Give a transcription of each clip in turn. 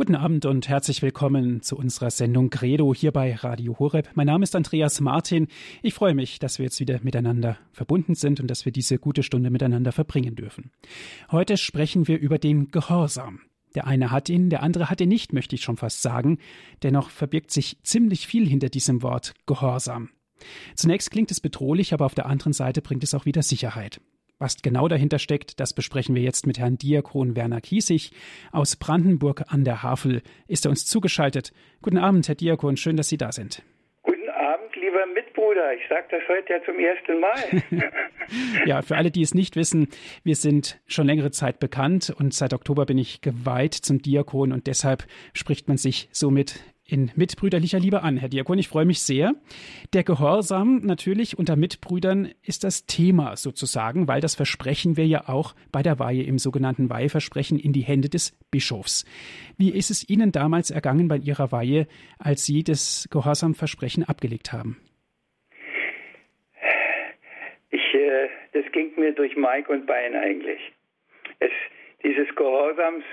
Guten Abend und herzlich willkommen zu unserer Sendung Credo hier bei Radio Horeb. Mein Name ist Andreas Martin. Ich freue mich, dass wir jetzt wieder miteinander verbunden sind und dass wir diese gute Stunde miteinander verbringen dürfen. Heute sprechen wir über den Gehorsam. Der eine hat ihn, der andere hat ihn nicht, möchte ich schon fast sagen. Dennoch verbirgt sich ziemlich viel hinter diesem Wort Gehorsam. Zunächst klingt es bedrohlich, aber auf der anderen Seite bringt es auch wieder Sicherheit. Was genau dahinter steckt, das besprechen wir jetzt mit Herrn Diakon Werner Kiesig. Aus Brandenburg an der Havel ist er uns zugeschaltet. Guten Abend, Herr Diakon, schön, dass Sie da sind. Guten Abend, lieber Mitbruder. Ich sage das heute ja zum ersten Mal. ja, für alle, die es nicht wissen, wir sind schon längere Zeit bekannt und seit Oktober bin ich geweiht zum Diakon und deshalb spricht man sich somit in mitbrüderlicher Liebe an. Herr Diakon, ich freue mich sehr. Der Gehorsam natürlich unter Mitbrüdern ist das Thema sozusagen, weil das versprechen wir ja auch bei der Weihe im sogenannten Weiheversprechen in die Hände des Bischofs. Wie ist es Ihnen damals ergangen bei Ihrer Weihe, als Sie das Gehorsamversprechen abgelegt haben? Ich, äh, das ging mir durch Maik und Bein eigentlich. Es, dieses Gehorsams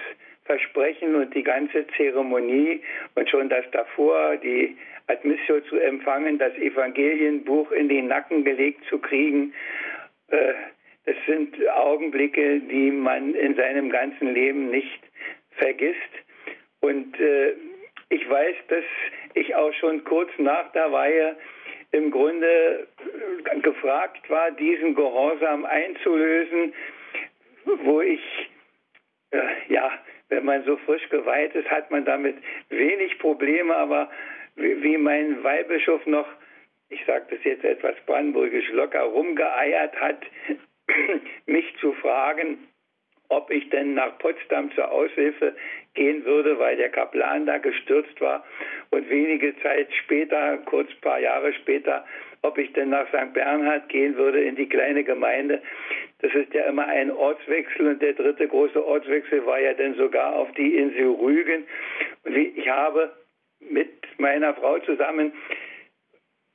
Versprechen und die ganze Zeremonie und schon das davor, die Admissio zu empfangen, das Evangelienbuch in den Nacken gelegt zu kriegen, äh, das sind Augenblicke, die man in seinem ganzen Leben nicht vergisst. Und äh, ich weiß, dass ich auch schon kurz nach der Weihe im Grunde äh, gefragt war, diesen Gehorsam einzulösen, wo ich äh, ja wenn man so frisch geweiht ist, hat man damit wenig Probleme. Aber wie mein Weihbischof noch, ich sage das jetzt etwas brandenburgisch, locker rumgeeiert hat, mich zu fragen, ob ich denn nach Potsdam zur Aushilfe gehen würde, weil der Kaplan da gestürzt war und wenige Zeit später, kurz ein paar Jahre später, ob ich denn nach St. Bernhard gehen würde in die kleine Gemeinde. Das ist ja immer ein Ortswechsel und der dritte große Ortswechsel war ja dann sogar auf die Insel Rügen. Und ich habe mit meiner Frau zusammen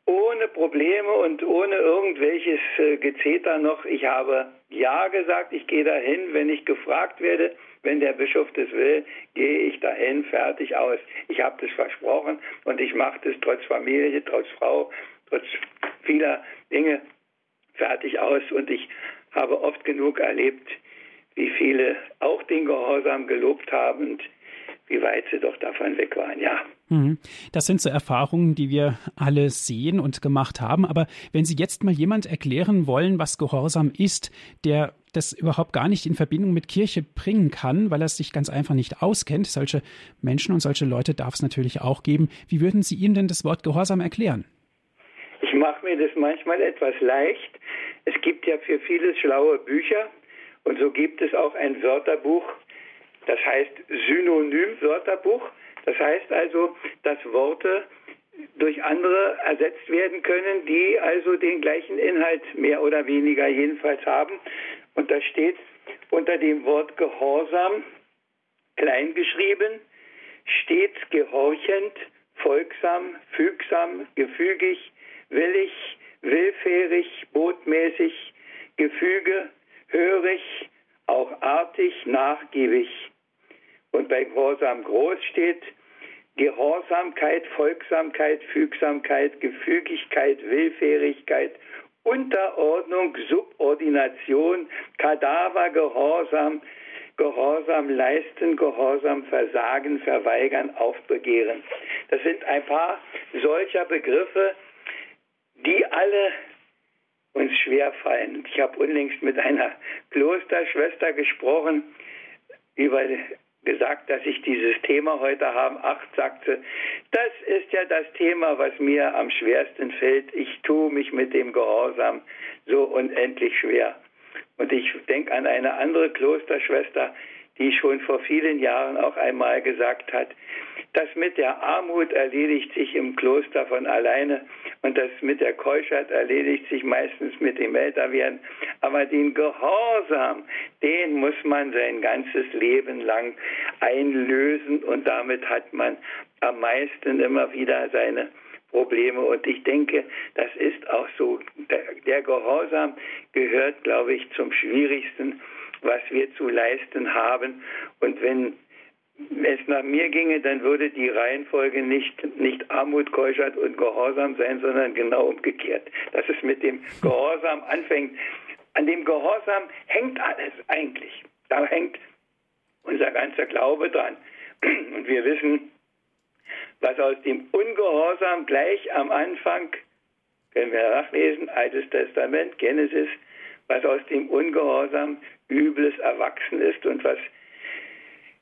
ohne Probleme und ohne irgendwelches äh, Gezeter noch, ich habe Ja gesagt, ich gehe dahin, wenn ich gefragt werde, wenn der Bischof das will, gehe ich dahin, fertig aus. Ich habe das versprochen und ich mache das trotz Familie, trotz Frau, trotz vieler Dinge fertig aus und ich habe oft genug erlebt, wie viele auch den Gehorsam gelobt haben wie weit sie doch davon weg waren, ja. Mhm. Das sind so Erfahrungen, die wir alle sehen und gemacht haben. Aber wenn Sie jetzt mal jemand erklären wollen, was Gehorsam ist, der das überhaupt gar nicht in Verbindung mit Kirche bringen kann, weil er sich ganz einfach nicht auskennt, solche Menschen und solche Leute darf es natürlich auch geben. Wie würden Sie ihm denn das Wort Gehorsam erklären? Ich mache mir das manchmal etwas leicht. Es gibt ja für vieles schlaue Bücher und so gibt es auch ein Wörterbuch, das heißt Synonym-Wörterbuch. Das heißt also, dass Worte durch andere ersetzt werden können, die also den gleichen Inhalt mehr oder weniger jedenfalls haben. Und da steht unter dem Wort Gehorsam, kleingeschrieben, stets gehorchend, folgsam, fügsam, gefügig, willig, willfährig, botmäßig, Gefüge, hörig, auch artig, nachgiebig. Und bei Gehorsam groß steht Gehorsamkeit, Folgsamkeit, Fügsamkeit, Gefügigkeit, Willfährigkeit, Unterordnung, Subordination, Kadaver, Gehorsam, Gehorsam leisten, Gehorsam versagen, verweigern, aufbegehren. Das sind ein paar solcher Begriffe, die alle uns schwerfallen. Ich habe unlängst mit einer Klosterschwester gesprochen, über gesagt, dass ich dieses Thema heute habe. Ach, sagte, das ist ja das Thema, was mir am schwersten fällt. Ich tue mich mit dem Gehorsam so unendlich schwer. Und ich denke an eine andere Klosterschwester, die schon vor vielen Jahren auch einmal gesagt hat, das mit der Armut erledigt sich im Kloster von alleine und das mit der Keuschheit erledigt sich meistens mit dem Älterwerden. Aber den Gehorsam, den muss man sein ganzes Leben lang einlösen und damit hat man am meisten immer wieder seine Probleme. Und ich denke, das ist auch so. Der, der Gehorsam gehört, glaube ich, zum Schwierigsten was wir zu leisten haben. Und wenn es nach mir ginge, dann würde die Reihenfolge nicht, nicht Armut, Keuschheit und Gehorsam sein, sondern genau umgekehrt. Dass es mit dem Gehorsam anfängt. An dem Gehorsam hängt alles eigentlich. Da hängt unser ganzer Glaube dran. Und wir wissen, was aus dem Ungehorsam gleich am Anfang, können wir nachlesen, Altes Testament, Genesis, was aus dem Ungehorsam Übles erwachsen ist und was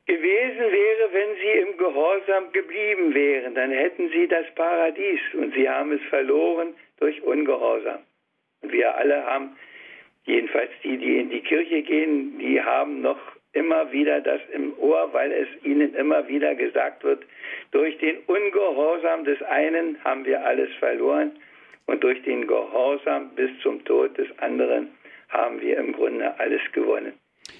gewesen wäre, wenn sie im Gehorsam geblieben wären. Dann hätten sie das Paradies und sie haben es verloren durch Ungehorsam. Und wir alle haben, jedenfalls die, die in die Kirche gehen, die haben noch immer wieder das im Ohr, weil es ihnen immer wieder gesagt wird, durch den Ungehorsam des einen haben wir alles verloren und durch den Gehorsam bis zum Tod des anderen haben wir im Grunde alles gewonnen.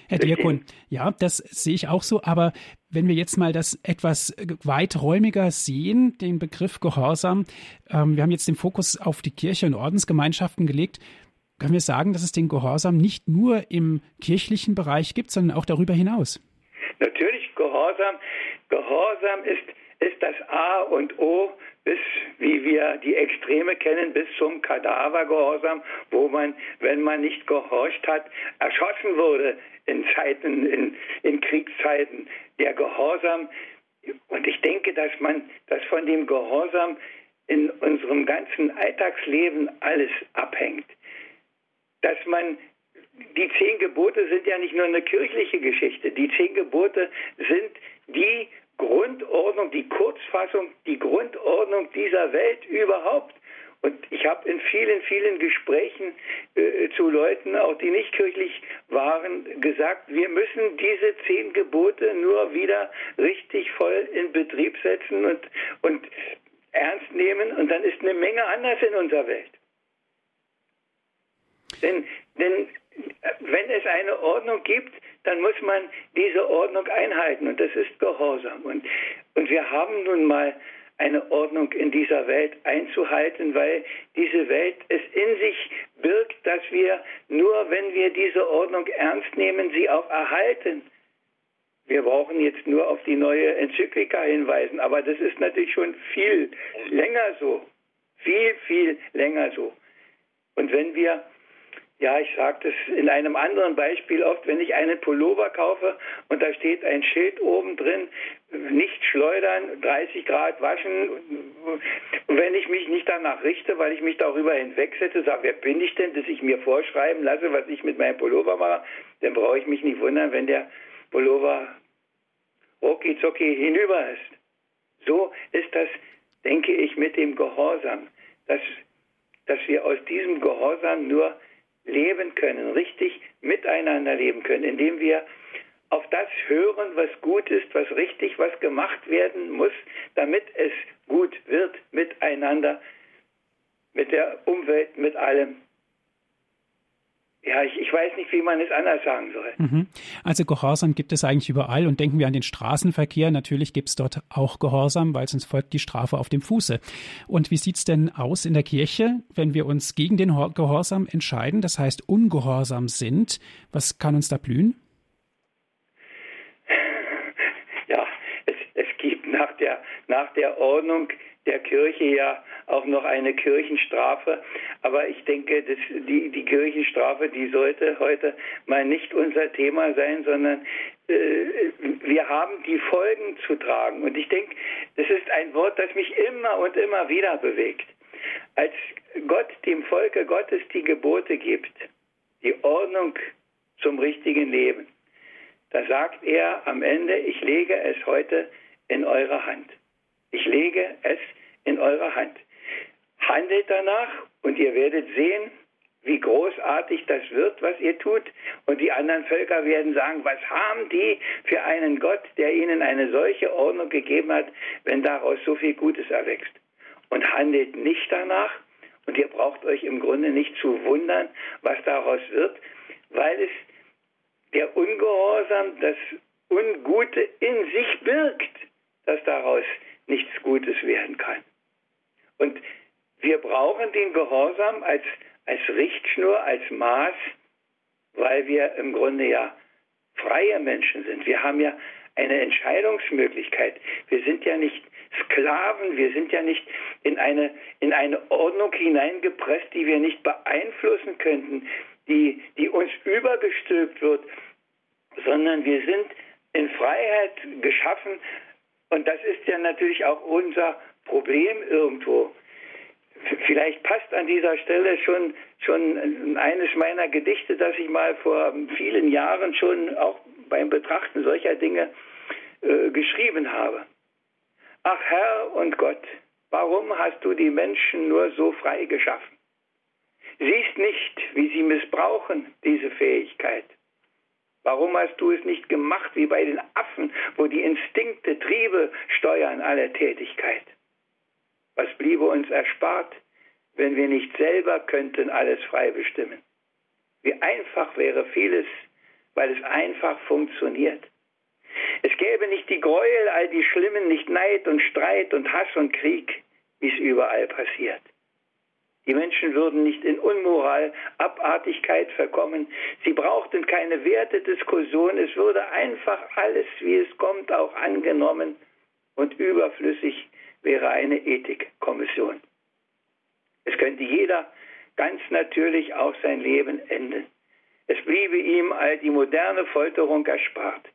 Herr Diakon, ja, das sehe ich auch so, aber wenn wir jetzt mal das etwas weiträumiger sehen, den Begriff Gehorsam, ähm, wir haben jetzt den Fokus auf die Kirche und Ordensgemeinschaften gelegt, können wir sagen, dass es den Gehorsam nicht nur im kirchlichen Bereich gibt, sondern auch darüber hinaus? Natürlich, Gehorsam. Gehorsam ist, ist das A und O bis, wie wir die Extreme kennen, bis zum Kadavergehorsam, wo man, wenn man nicht gehorcht hat, erschossen wurde in Zeiten, in, in Kriegszeiten. Der Gehorsam, und ich denke, dass man, dass von dem Gehorsam in unserem ganzen Alltagsleben alles abhängt. Dass man die zehn Gebote sind ja nicht nur eine kirchliche Geschichte. Die zehn Gebote sind die Grundordnung, die Kurzfassung, die Grundordnung dieser Welt überhaupt. Und ich habe in vielen, vielen Gesprächen äh, zu Leuten, auch die nicht kirchlich waren, gesagt, wir müssen diese zehn Gebote nur wieder richtig voll in Betrieb setzen und, und ernst nehmen. Und dann ist eine Menge anders in unserer Welt. Denn, denn wenn es eine Ordnung gibt, dann muss man diese Ordnung einhalten und das ist Gehorsam. Und, und wir haben nun mal eine Ordnung in dieser Welt einzuhalten, weil diese Welt es in sich birgt, dass wir nur, wenn wir diese Ordnung ernst nehmen, sie auch erhalten. Wir brauchen jetzt nur auf die neue Enzyklika hinweisen, aber das ist natürlich schon viel länger so. Viel, viel länger so. Und wenn wir ja, ich sage das in einem anderen Beispiel oft, wenn ich einen Pullover kaufe und da steht ein Schild oben drin, nicht schleudern, 30 Grad waschen. Und wenn ich mich nicht danach richte, weil ich mich darüber hinwegsetze, sage, wer bin ich denn, dass ich mir vorschreiben lasse, was ich mit meinem Pullover mache, dann brauche ich mich nicht wundern, wenn der Pullover rucki zucki hinüber ist. So ist das, denke ich, mit dem Gehorsam, dass, dass wir aus diesem Gehorsam nur leben können, richtig miteinander leben können, indem wir auf das hören, was gut ist, was richtig, was gemacht werden muss, damit es gut wird miteinander, mit der Umwelt, mit allem. Ja, ich, ich, weiß nicht, wie man es anders sagen soll. Mhm. Also Gehorsam gibt es eigentlich überall und denken wir an den Straßenverkehr. Natürlich gibt es dort auch Gehorsam, weil sonst folgt die Strafe auf dem Fuße. Und wie sieht es denn aus in der Kirche, wenn wir uns gegen den Gehorsam entscheiden, das heißt ungehorsam sind? Was kann uns da blühen? Ja, es, es gibt nach der, nach der Ordnung der Kirche ja auch noch eine Kirchenstrafe. Aber ich denke, dass die, die Kirchenstrafe, die sollte heute mal nicht unser Thema sein, sondern äh, wir haben die Folgen zu tragen. Und ich denke, das ist ein Wort, das mich immer und immer wieder bewegt. Als Gott dem Volke Gottes die Gebote gibt, die Ordnung zum richtigen Leben, da sagt er am Ende, ich lege es heute in eure Hand. Ich lege es in eurer Hand. Handelt danach und ihr werdet sehen, wie großartig das wird, was ihr tut. Und die anderen Völker werden sagen, was haben die für einen Gott, der ihnen eine solche Ordnung gegeben hat, wenn daraus so viel Gutes erwächst. Und handelt nicht danach. Und ihr braucht euch im Grunde nicht zu wundern, was daraus wird, weil es der Ungehorsam, das Ungute in sich birgt, dass daraus nichts Gutes werden kann. Und wir brauchen den Gehorsam als, als Richtschnur, als Maß, weil wir im Grunde ja freie Menschen sind. Wir haben ja ein eine Entscheidungsmöglichkeit. Wir sind ja nicht Sklaven, wir sind ja nicht in eine, in eine Ordnung hineingepresst, die wir nicht beeinflussen könnten, die, die uns übergestülpt wird, sondern wir sind in Freiheit geschaffen und das ist ja natürlich auch unser Problem irgendwo. Vielleicht passt an dieser Stelle schon, schon eines meiner Gedichte, das ich mal vor vielen Jahren schon auch beim Betrachten solcher Dinge äh, geschrieben habe. Ach Herr und Gott, warum hast du die Menschen nur so frei geschaffen? Siehst nicht, wie sie missbrauchen, diese Fähigkeit. Warum hast du es nicht gemacht wie bei den Affen, wo die Instinkte, Triebe steuern alle Tätigkeit? Was bliebe uns erspart, wenn wir nicht selber könnten alles frei bestimmen? Wie einfach wäre vieles, weil es einfach funktioniert. Es gäbe nicht die Gräuel, all die Schlimmen, nicht Neid und Streit und Hass und Krieg, wie es überall passiert. Die Menschen würden nicht in Unmoral, Abartigkeit verkommen. Sie brauchten keine Wertediskussion. Es würde einfach alles, wie es kommt, auch angenommen und überflüssig wäre eine Ethikkommission. Es könnte jeder ganz natürlich auch sein Leben enden. Es bliebe ihm all die moderne Folterung erspart.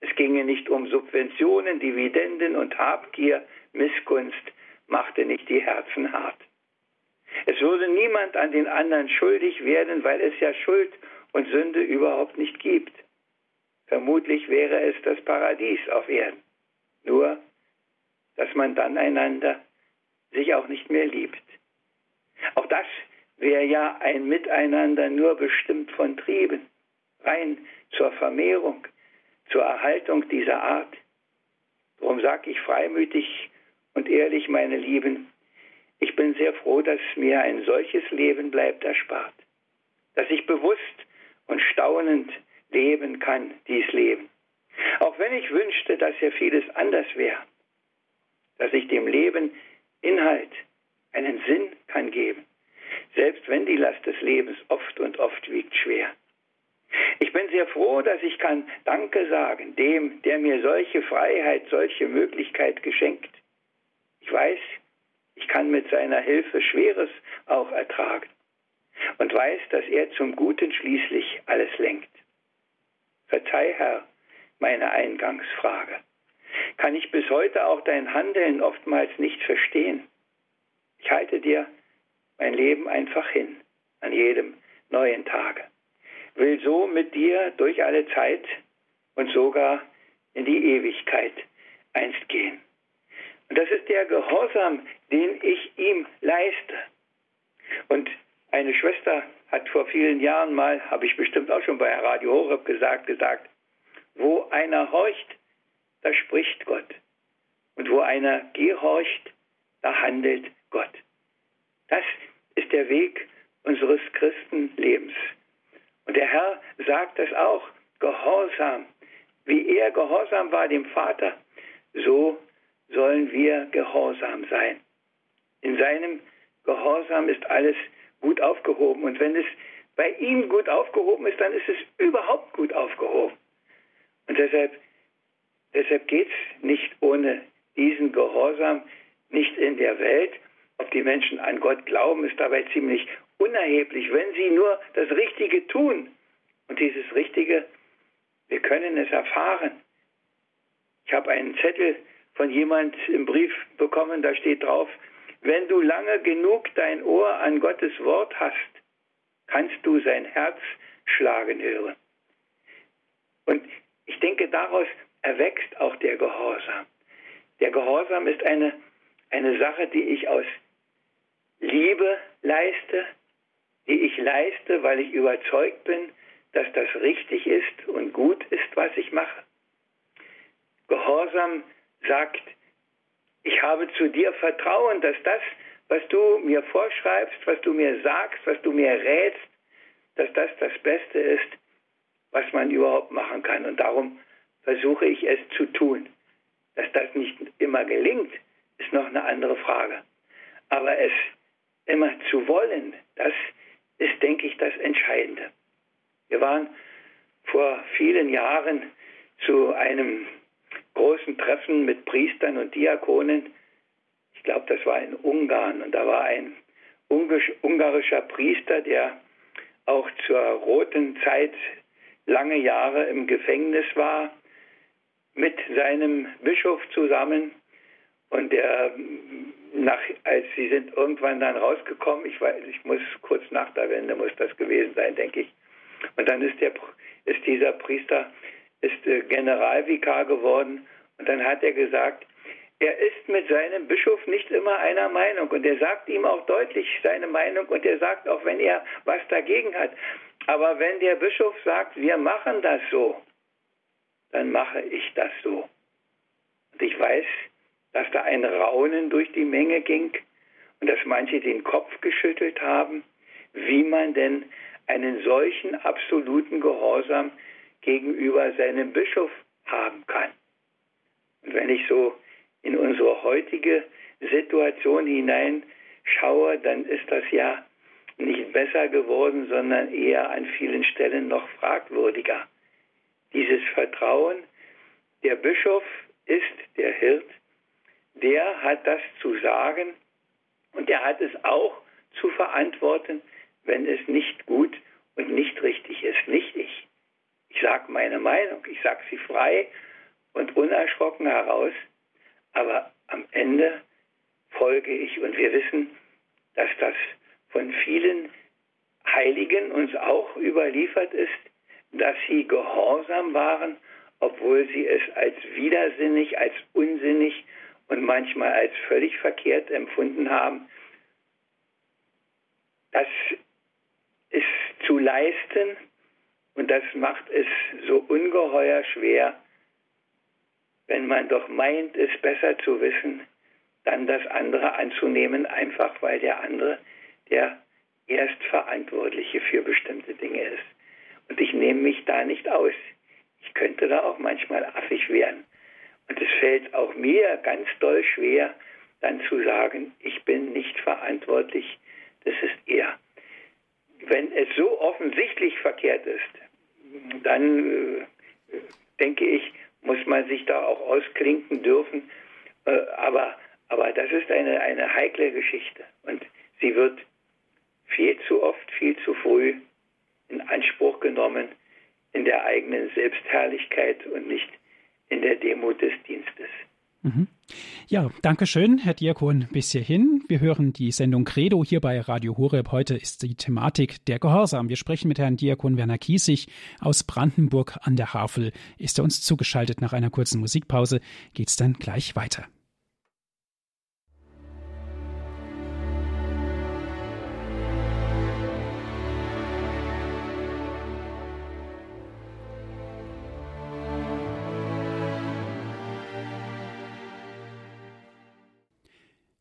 Es ginge nicht um Subventionen, Dividenden und Habgier, Missgunst machte nicht die Herzen hart. Es würde niemand an den anderen schuldig werden, weil es ja Schuld und Sünde überhaupt nicht gibt. Vermutlich wäre es das Paradies auf Erden. Nur, dass man dann einander sich auch nicht mehr liebt. Auch das wäre ja ein Miteinander nur bestimmt von Trieben, rein zur Vermehrung, zur Erhaltung dieser Art. Darum sage ich freimütig und ehrlich, meine Lieben, ich bin sehr froh, dass mir ein solches Leben bleibt erspart, dass ich bewusst und staunend leben kann, dies Leben. Auch wenn ich wünschte, dass ja vieles anders wäre, dass ich dem Leben Inhalt, einen Sinn kann geben, selbst wenn die Last des Lebens oft und oft wiegt schwer. Ich bin sehr froh, dass ich kann Danke sagen dem, der mir solche Freiheit, solche Möglichkeit geschenkt. Ich weiß, ich kann mit seiner Hilfe Schweres auch ertragen und weiß, dass er zum Guten schließlich alles lenkt. Verzeih, Herr, meine Eingangsfrage. Kann ich bis heute auch dein Handeln oftmals nicht verstehen? Ich halte dir mein Leben einfach hin, an jedem neuen Tage. Will so mit dir durch alle Zeit und sogar in die Ewigkeit einst gehen. Und das ist der Gehorsam, den ich ihm leiste. Und eine Schwester hat vor vielen Jahren mal, habe ich bestimmt auch schon bei Radio Horeb gesagt, gesagt, wo einer horcht, da spricht Gott. Und wo einer gehorcht, da handelt Gott. Das ist der Weg unseres Christenlebens. Und der Herr sagt das auch, Gehorsam. Wie er gehorsam war dem Vater, so sollen wir gehorsam sein. In seinem Gehorsam ist alles gut aufgehoben. Und wenn es bei ihm gut aufgehoben ist, dann ist es überhaupt gut aufgehoben. Und deshalb, deshalb geht es nicht ohne diesen Gehorsam nicht in der Welt. Ob die Menschen an Gott glauben, ist dabei ziemlich unerheblich, wenn sie nur das Richtige tun. Und dieses Richtige, wir können es erfahren. Ich habe einen Zettel von jemand im Brief bekommen, da steht drauf, wenn du lange genug dein Ohr an Gottes Wort hast, kannst du sein Herz schlagen hören. Und ich denke, daraus erwächst auch der Gehorsam. Der Gehorsam ist eine, eine Sache, die ich aus Liebe leiste, die ich leiste, weil ich überzeugt bin, dass das richtig ist und gut ist, was ich mache. Gehorsam sagt, ich habe zu dir Vertrauen, dass das, was du mir vorschreibst, was du mir sagst, was du mir rätst, dass das das Beste ist, was man überhaupt machen kann. Und darum versuche ich es zu tun. Dass das nicht immer gelingt, ist noch eine andere Frage. Aber es immer zu wollen, das ist, denke ich, das Entscheidende. Wir waren vor vielen Jahren zu einem großen Treffen mit Priestern und Diakonen. Ich glaube, das war in Ungarn und da war ein ungarischer Priester, der auch zur roten Zeit lange Jahre im Gefängnis war, mit seinem Bischof zusammen. Und der, nach, als sie sind irgendwann dann rausgekommen, ich weiß, ich muss kurz nach der Wende muss das gewesen sein, denke ich. Und dann ist der, ist dieser Priester, ist äh, Generalvikar geworden. Und dann hat er gesagt, er ist mit seinem Bischof nicht immer einer Meinung und er sagt ihm auch deutlich seine Meinung und er sagt auch, wenn er was dagegen hat. Aber wenn der Bischof sagt, wir machen das so, dann mache ich das so. Und ich weiß, dass da ein Raunen durch die Menge ging und dass manche den Kopf geschüttelt haben, wie man denn einen solchen absoluten Gehorsam gegenüber seinem Bischof haben kann. Und wenn ich so in unsere heutige Situation hineinschaue, dann ist das ja nicht besser geworden, sondern eher an vielen Stellen noch fragwürdiger. Dieses Vertrauen, der Bischof ist der Hirt, der hat das zu sagen und der hat es auch zu verantworten, wenn es nicht gut und nicht richtig ist. Nicht ich. Ich sage meine Meinung, ich sage sie frei und unerschrocken heraus, aber am Ende folge ich und wir wissen, dass das von vielen Heiligen uns auch überliefert ist, dass sie gehorsam waren, obwohl sie es als widersinnig, als unsinnig und manchmal als völlig verkehrt empfunden haben. Das ist zu leisten und das macht es so ungeheuer schwer, wenn man doch meint, es besser zu wissen, dann das andere anzunehmen, einfach weil der andere der Erstverantwortliche für bestimmte Dinge ist. Und ich nehme mich da nicht aus. Ich könnte da auch manchmal affig werden. Und es fällt auch mir ganz doll schwer, dann zu sagen, ich bin nicht verantwortlich, das ist er. Wenn es so offensichtlich verkehrt ist, dann äh, denke ich, muss man sich da auch ausklinken dürfen. Äh, aber, aber das ist eine, eine heikle Geschichte und sie wird viel zu oft, viel zu früh in Anspruch genommen in der eigenen Selbstherrlichkeit und nicht in der Demut des Dienstes. Mhm. Ja, danke schön, Herr Diakon, bis hierhin. Wir hören die Sendung Credo hier bei Radio Horeb. Heute ist die Thematik der Gehorsam. Wir sprechen mit Herrn Diakon Werner Kiesig aus Brandenburg an der Havel. Ist er uns zugeschaltet nach einer kurzen Musikpause? Geht's dann gleich weiter.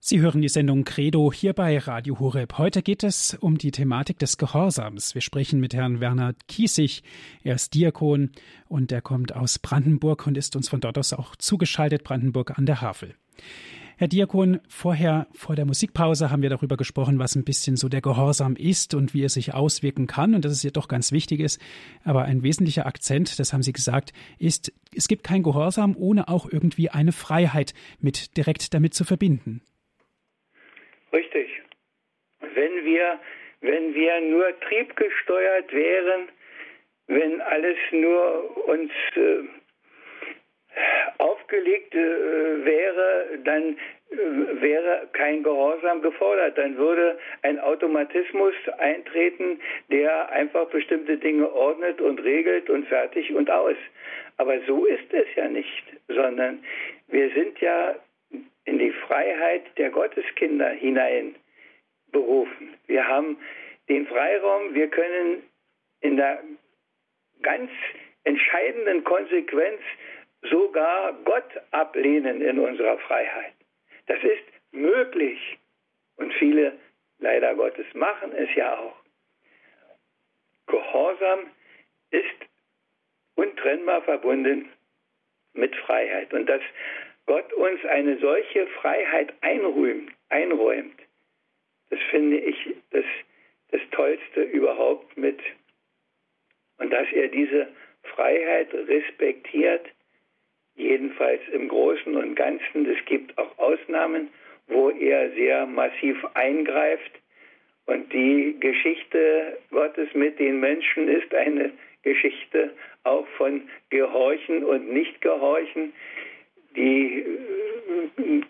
Sie hören die Sendung Credo hier bei Radio Horeb. Heute geht es um die Thematik des Gehorsams. Wir sprechen mit Herrn Werner Kiesig. Er ist Diakon und er kommt aus Brandenburg und ist uns von dort aus auch zugeschaltet, Brandenburg an der Havel. Herr Diakon, vorher, vor der Musikpause haben wir darüber gesprochen, was ein bisschen so der Gehorsam ist und wie er sich auswirken kann und dass es ja doch ganz wichtig ist. Aber ein wesentlicher Akzent, das haben Sie gesagt, ist, es gibt kein Gehorsam, ohne auch irgendwie eine Freiheit mit direkt damit zu verbinden. Richtig. Wenn wir, wenn wir nur triebgesteuert wären, wenn alles nur uns äh, aufgelegt äh, wäre, dann äh, wäre kein Gehorsam gefordert. Dann würde ein Automatismus eintreten, der einfach bestimmte Dinge ordnet und regelt und fertig und aus. Aber so ist es ja nicht, sondern wir sind ja in die Freiheit der Gotteskinder hinein berufen. Wir haben den Freiraum, wir können in der ganz entscheidenden Konsequenz sogar Gott ablehnen in unserer Freiheit. Das ist möglich. Und viele, leider Gottes, machen es ja auch. Gehorsam ist untrennbar verbunden mit Freiheit. Und das Gott uns eine solche Freiheit einräumt, einräumt das finde ich das, das Tollste überhaupt mit. Und dass er diese Freiheit respektiert, jedenfalls im Großen und Ganzen. Es gibt auch Ausnahmen, wo er sehr massiv eingreift. Und die Geschichte Gottes mit den Menschen ist eine Geschichte auch von Gehorchen und Nicht-Gehorchen. Die,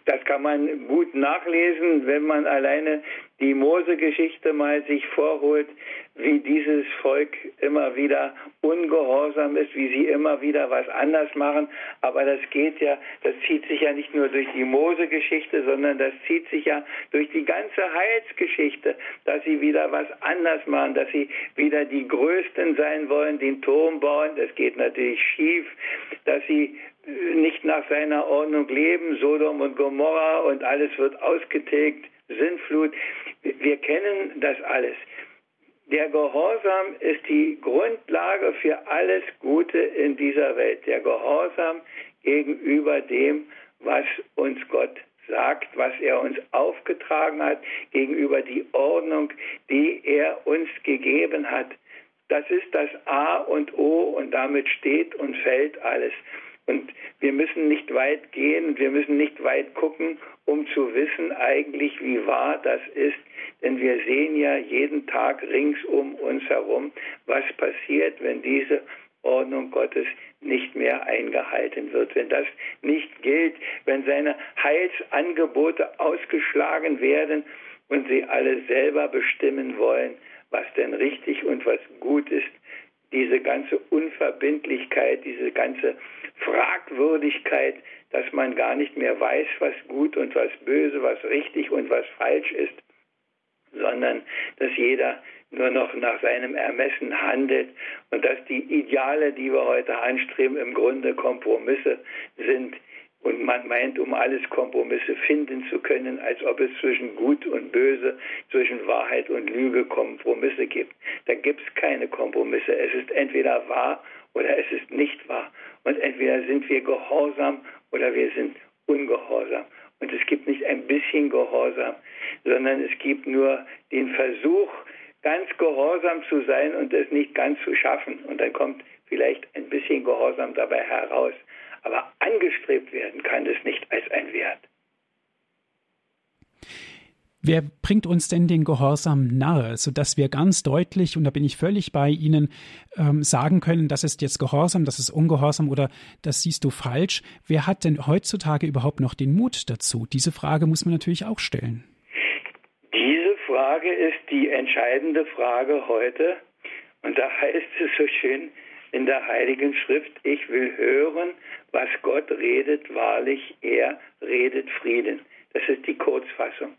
das kann man gut nachlesen, wenn man alleine die Mose-Geschichte mal sich vorholt, wie dieses Volk immer wieder ungehorsam ist, wie sie immer wieder was anders machen. Aber das geht ja, das zieht sich ja nicht nur durch die Mose-Geschichte, sondern das zieht sich ja durch die ganze Heilsgeschichte, dass sie wieder was anders machen, dass sie wieder die Größten sein wollen, den Turm bauen. Das geht natürlich schief, dass sie nicht nach seiner Ordnung leben, Sodom und Gomorra und alles wird ausgetilgt, Sintflut. Wir kennen das alles. Der Gehorsam ist die Grundlage für alles Gute in dieser Welt. Der Gehorsam gegenüber dem, was uns Gott sagt, was er uns aufgetragen hat, gegenüber die Ordnung, die er uns gegeben hat. Das ist das A und O und damit steht und fällt alles. Und wir müssen nicht weit gehen, wir müssen nicht weit gucken, um zu wissen eigentlich, wie wahr das ist. Denn wir sehen ja jeden Tag rings um uns herum, was passiert, wenn diese Ordnung Gottes nicht mehr eingehalten wird, wenn das nicht gilt, wenn seine Heilsangebote ausgeschlagen werden und sie alle selber bestimmen wollen, was denn richtig und was gut ist. Diese ganze Unverbindlichkeit, diese ganze Fragwürdigkeit, dass man gar nicht mehr weiß, was gut und was böse, was richtig und was falsch ist, sondern dass jeder nur noch nach seinem Ermessen handelt und dass die Ideale, die wir heute anstreben, im Grunde Kompromisse sind. Und man meint, um alles Kompromisse finden zu können, als ob es zwischen Gut und Böse, zwischen Wahrheit und Lüge Kompromisse gibt. Da gibt es keine Kompromisse. Es ist entweder wahr oder es ist nicht wahr. Und entweder sind wir gehorsam oder wir sind ungehorsam. Und es gibt nicht ein bisschen Gehorsam, sondern es gibt nur den Versuch, ganz gehorsam zu sein und es nicht ganz zu schaffen. Und dann kommt vielleicht ein bisschen Gehorsam dabei heraus. Aber angestrebt werden kann es nicht als ein Wert. Wer bringt uns denn den Gehorsam nahe, sodass wir ganz deutlich, und da bin ich völlig bei Ihnen, ähm, sagen können, das ist jetzt Gehorsam, das ist Ungehorsam oder das siehst du falsch? Wer hat denn heutzutage überhaupt noch den Mut dazu? Diese Frage muss man natürlich auch stellen. Diese Frage ist die entscheidende Frage heute. Und da heißt es so schön in der Heiligen Schrift, ich will hören, was Gott redet, wahrlich, er redet Frieden. Das ist die Kurzfassung.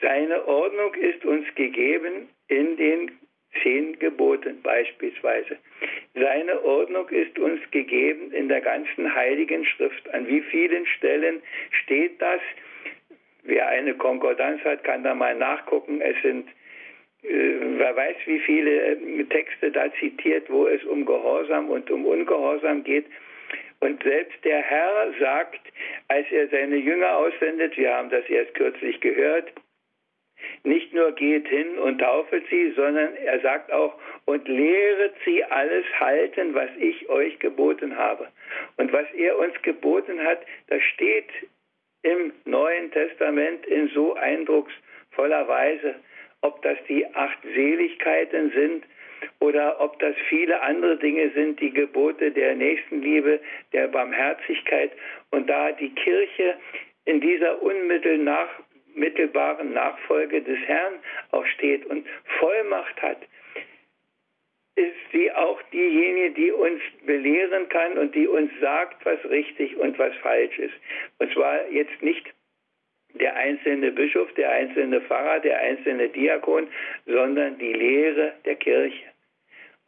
Seine Ordnung ist uns gegeben in den zehn Geboten beispielsweise. Seine Ordnung ist uns gegeben in der ganzen heiligen Schrift. An wie vielen Stellen steht das? Wer eine Konkordanz hat, kann da mal nachgucken. Es sind, äh, wer weiß, wie viele äh, Texte da zitiert, wo es um Gehorsam und um Ungehorsam geht. Und selbst der Herr sagt, als er seine Jünger aussendet, wir haben das erst kürzlich gehört, nicht nur geht hin und taufet sie, sondern er sagt auch, und lehret sie alles halten, was ich euch geboten habe. Und was er uns geboten hat, das steht im Neuen Testament in so eindrucksvoller Weise. Ob das die acht Seligkeiten sind oder ob das viele andere Dinge sind, die Gebote der Nächstenliebe, der Barmherzigkeit. Und da die Kirche in dieser unmittelbaren unmittelbaren Nachfolge des Herrn auch steht und Vollmacht hat, ist sie auch diejenige, die uns belehren kann und die uns sagt, was richtig und was falsch ist. Und zwar jetzt nicht der einzelne Bischof, der einzelne Pfarrer, der einzelne Diakon, sondern die Lehre der Kirche.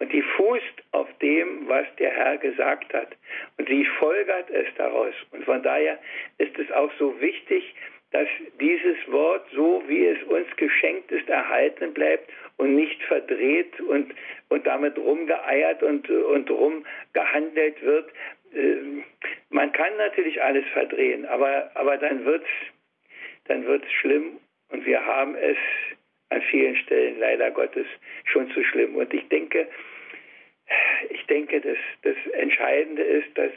Und die fußt auf dem, was der Herr gesagt hat. Und sie folgert es daraus. Und von daher ist es auch so wichtig, dass dieses Wort, so wie es uns geschenkt ist, erhalten bleibt und nicht verdreht und, und damit rumgeeiert und, und rumgehandelt wird. Ähm, man kann natürlich alles verdrehen, aber, aber dann wird es dann wird's schlimm und wir haben es an vielen Stellen leider Gottes schon zu schlimm. Und ich denke, ich denke, das, das Entscheidende ist, dass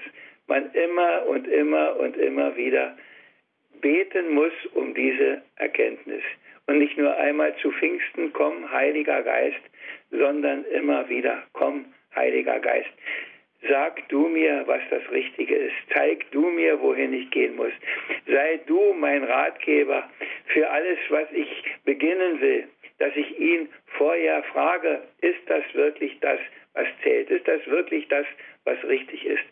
man immer und immer und immer wieder beten muss um diese Erkenntnis. Und nicht nur einmal zu Pfingsten, komm, Heiliger Geist, sondern immer wieder, komm, Heiliger Geist. Sag du mir, was das Richtige ist. Zeig du mir, wohin ich gehen muss. Sei du mein Ratgeber für alles, was ich beginnen will, dass ich ihn vorher frage, ist das wirklich das, was zählt? Ist das wirklich das, was richtig ist?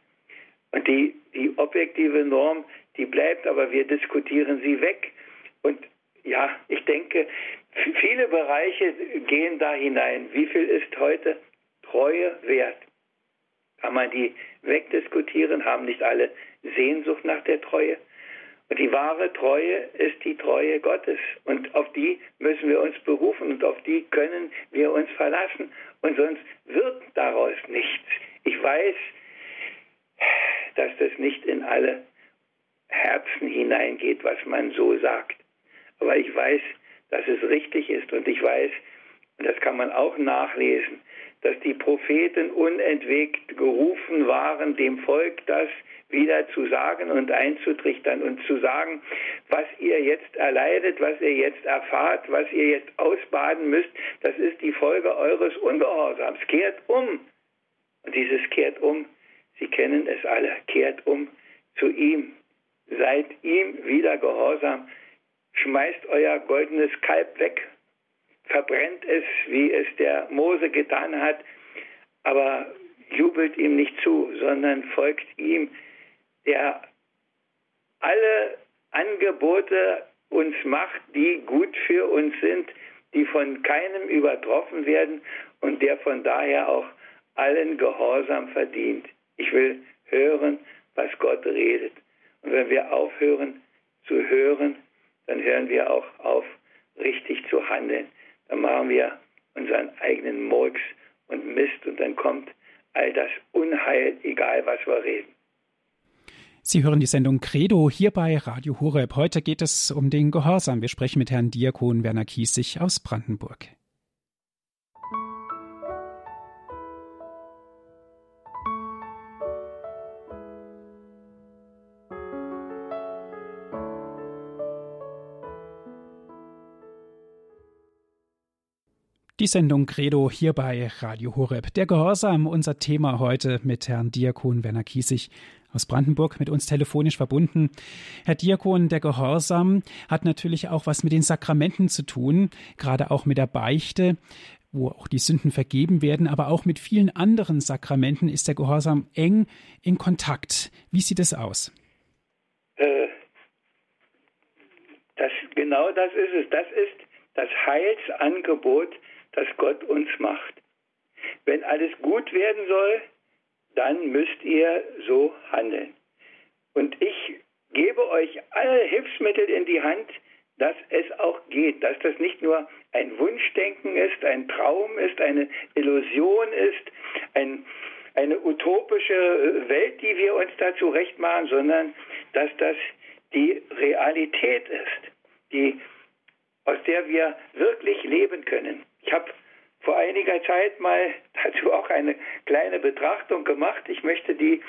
Und die, die objektive Norm, die bleibt, aber wir diskutieren sie weg. Und ja, ich denke, viele Bereiche gehen da hinein. Wie viel ist heute Treue wert? Kann man die wegdiskutieren? Haben nicht alle Sehnsucht nach der Treue? Und die wahre Treue ist die Treue Gottes. Und auf die müssen wir uns berufen und auf die können wir uns verlassen. Und sonst wird daraus nichts. Ich weiß, dass das nicht in alle Herzen hineingeht, was man so sagt. Aber ich weiß, dass es richtig ist und ich weiß, und das kann man auch nachlesen, dass die Propheten unentwegt gerufen waren, dem Volk das wieder zu sagen und einzutrichtern und zu sagen, was ihr jetzt erleidet, was ihr jetzt erfahrt, was ihr jetzt ausbaden müsst, das ist die Folge eures Ungehorsams. Kehrt um. Und dieses kehrt um, Sie kennen es alle, kehrt um zu ihm, seid ihm wieder gehorsam, schmeißt euer goldenes Kalb weg, verbrennt es, wie es der Mose getan hat, aber jubelt ihm nicht zu, sondern folgt ihm, der alle Angebote uns macht, die gut für uns sind, die von keinem übertroffen werden und der von daher auch allen Gehorsam verdient. Ich will hören, was Gott redet. Und wenn wir aufhören zu hören, dann hören wir auch auf, richtig zu handeln. Dann machen wir unseren eigenen Murks und Mist und dann kommt all das Unheil, egal was wir reden. Sie hören die Sendung Credo hier bei Radio Horeb. Heute geht es um den Gehorsam. Wir sprechen mit Herrn Diakon Werner Kiesig aus Brandenburg. Die Sendung Credo hier bei Radio Horeb. Der Gehorsam, unser Thema heute mit Herrn Diakon Werner Kiesig aus Brandenburg mit uns telefonisch verbunden. Herr Diakon, der Gehorsam hat natürlich auch was mit den Sakramenten zu tun, gerade auch mit der Beichte wo auch die Sünden vergeben werden, aber auch mit vielen anderen Sakramenten ist der Gehorsam eng in Kontakt. Wie sieht es aus? Äh, das, genau das ist es. Das ist das Heilsangebot das Gott uns macht. Wenn alles gut werden soll, dann müsst ihr so handeln. Und ich gebe euch alle Hilfsmittel in die Hand, dass es auch geht, dass das nicht nur ein Wunschdenken ist, ein Traum ist, eine Illusion ist, ein, eine utopische Welt, die wir uns da zurechtmachen, sondern dass das die Realität ist, die, aus der wir wirklich leben können. Ich habe vor einiger Zeit mal dazu auch eine kleine Betrachtung gemacht. Ich möchte die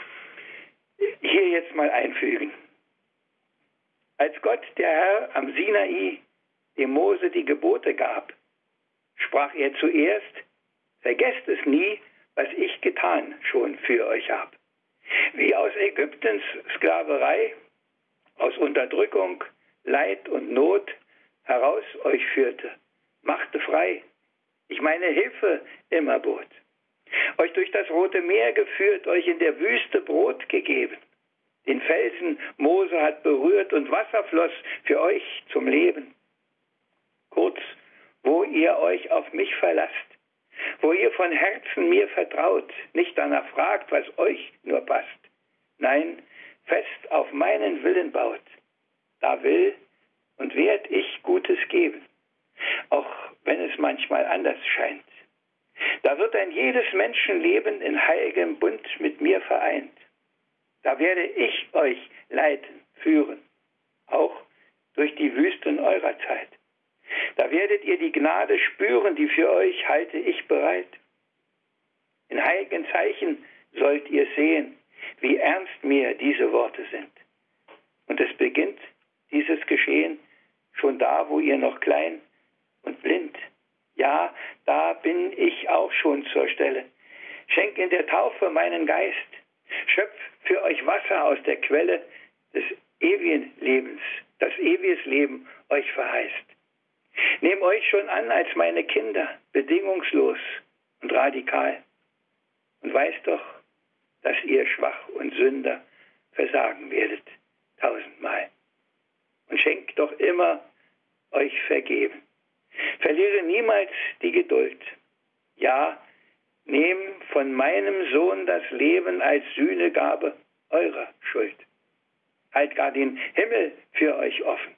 hier jetzt mal einfügen. Als Gott, der Herr, am Sinai dem Mose die Gebote gab, sprach er zuerst, vergesst es nie, was ich getan schon für euch habe. Wie aus Ägyptens Sklaverei, aus Unterdrückung, Leid und Not heraus euch führte, machte frei, ich meine Hilfe immer bot. Euch durch das Rote Meer geführt, euch in der Wüste Brot gegeben. Den Felsen Mose hat berührt und Wasser floss für euch zum Leben. Kurz, wo ihr euch auf mich verlasst, wo ihr von Herzen mir vertraut, nicht danach fragt, was euch nur passt. Nein, fest auf meinen Willen baut. Da will und werd ich Gutes geben. Auch wenn es manchmal anders scheint. Da wird ein jedes Menschenleben in heiligem Bund mit mir vereint. Da werde ich euch leiten, führen, auch durch die Wüsten eurer Zeit. Da werdet ihr die Gnade spüren, die für euch halte ich bereit. In einzigen Zeichen sollt ihr sehen, wie ernst mir diese Worte sind. Und es beginnt dieses Geschehen schon da, wo ihr noch klein und blind. Ja, da bin ich auch schon zur Stelle. Schenk in der Taufe meinen Geist. Schöpf für euch Wasser aus der Quelle des ewigen Lebens, das ewiges Leben euch verheißt. Nehmt euch schon an als meine Kinder, bedingungslos und radikal. Und weiß doch, dass ihr schwach und Sünder versagen werdet, tausendmal. Und schenkt doch immer euch vergeben. Verliere niemals die Geduld. Ja, nehm von meinem Sohn das Leben als Sühnegabe eurer Schuld. Halt gar den Himmel für euch offen,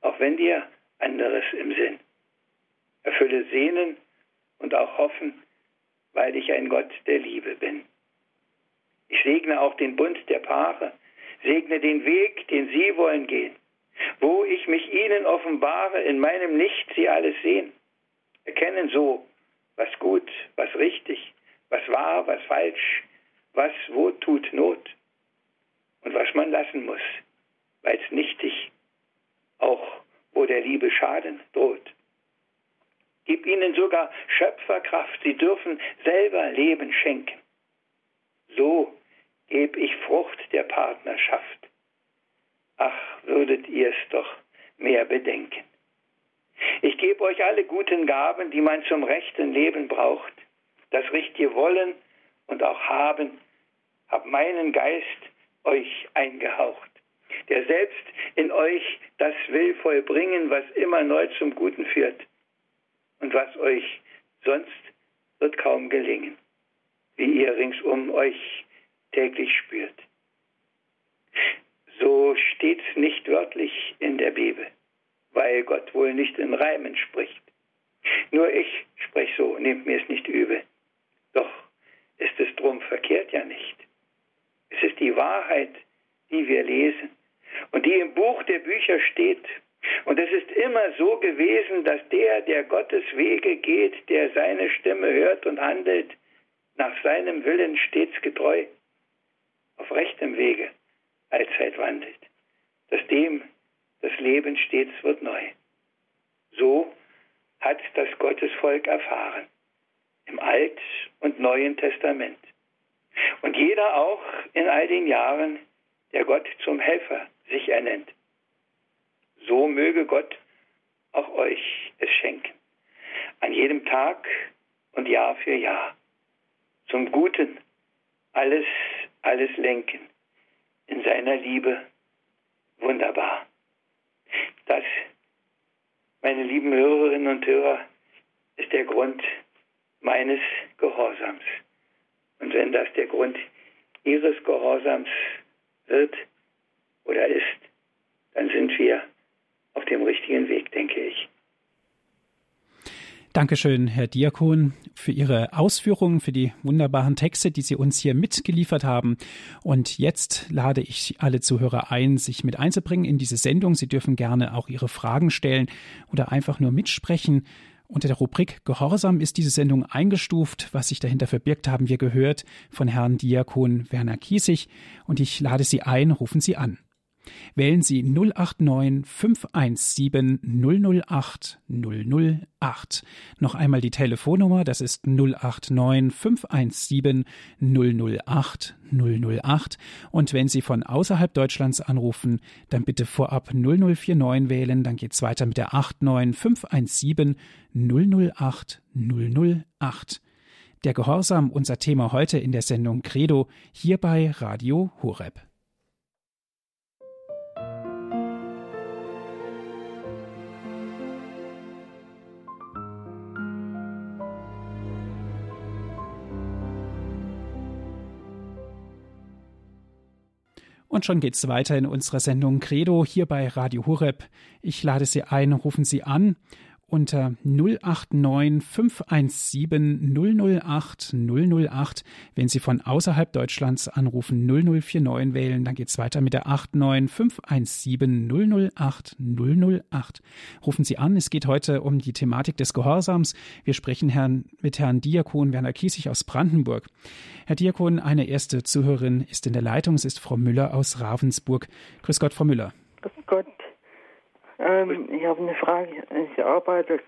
auch wenn dir anderes im Sinn. Erfülle Sehnen und auch Hoffen, weil ich ein Gott der Liebe bin. Ich segne auch den Bund der Paare, segne den Weg, den sie wollen gehen. Wo ich mich ihnen offenbare, in meinem Nichts sie alles sehen. Erkennen so, was gut, was richtig, was wahr, was falsch, was wo tut Not und was man lassen muss, weil es nichtig, auch wo der Liebe Schaden droht. Gib ihnen sogar Schöpferkraft, sie dürfen selber Leben schenken. So geb ich Frucht der Partnerschaft. Ach, würdet ihr es doch mehr bedenken. Ich gebe euch alle guten Gaben, die man zum rechten Leben braucht. Das richtige Wollen und auch Haben, hab meinen Geist euch eingehaucht, der selbst in euch das will vollbringen, was immer neu zum Guten führt und was euch sonst wird kaum gelingen, wie ihr ringsum euch täglich spürt. So steht's nicht wörtlich in der Bibel, weil Gott wohl nicht in Reimen spricht. Nur ich spreche so, nehmt mir es nicht übel. Doch ist es drum verkehrt ja nicht. Es ist die Wahrheit, die wir lesen und die im Buch der Bücher steht. Und es ist immer so gewesen, dass der, der Gottes Wege geht, der seine Stimme hört und handelt, nach seinem Willen stets getreu, auf rechtem Wege allzeit wandelt, dass dem das Leben stets wird neu. So hat das Gottesvolk erfahren im Alt- und Neuen Testament. Und jeder auch in all den Jahren, der Gott zum Helfer sich ernennt. So möge Gott auch euch es schenken. An jedem Tag und Jahr für Jahr. Zum Guten alles, alles lenken. In seiner Liebe wunderbar. Das, meine lieben Hörerinnen und Hörer, ist der Grund meines Gehorsams. Und wenn das der Grund Ihres Gehorsams wird oder ist, dann sind wir auf dem richtigen Weg, denke ich. Dankeschön, Herr Diakon, für Ihre Ausführungen, für die wunderbaren Texte, die Sie uns hier mitgeliefert haben. Und jetzt lade ich alle Zuhörer ein, sich mit einzubringen in diese Sendung. Sie dürfen gerne auch Ihre Fragen stellen oder einfach nur mitsprechen. Unter der Rubrik Gehorsam ist diese Sendung eingestuft. Was sich dahinter verbirgt, haben wir gehört von Herrn Diakon Werner Kiesig. Und ich lade Sie ein, rufen Sie an. Wählen Sie 089 517 008 008. Noch einmal die Telefonnummer, das ist 089 517 008 008. Und wenn Sie von außerhalb Deutschlands anrufen, dann bitte vorab 0049 wählen, dann geht es weiter mit der 89 517 008 008. Der Gehorsam, unser Thema heute in der Sendung Credo, hier bei Radio Horeb. Und schon geht's weiter in unserer Sendung Credo hier bei Radio Horeb. Ich lade Sie ein, rufen Sie an unter 089 517 008 008. Wenn Sie von außerhalb Deutschlands anrufen, 0049 wählen, dann geht es weiter mit der 89 517 008 008. Rufen Sie an, es geht heute um die Thematik des Gehorsams. Wir sprechen Herrn, mit Herrn Diakon Werner Kiesig aus Brandenburg. Herr Diakon, eine erste Zuhörerin ist in der Leitung, es ist Frau Müller aus Ravensburg. Grüß Gott, Frau Müller. Grüß Gott. Ähm, ich habe eine Frage. Ich arbeite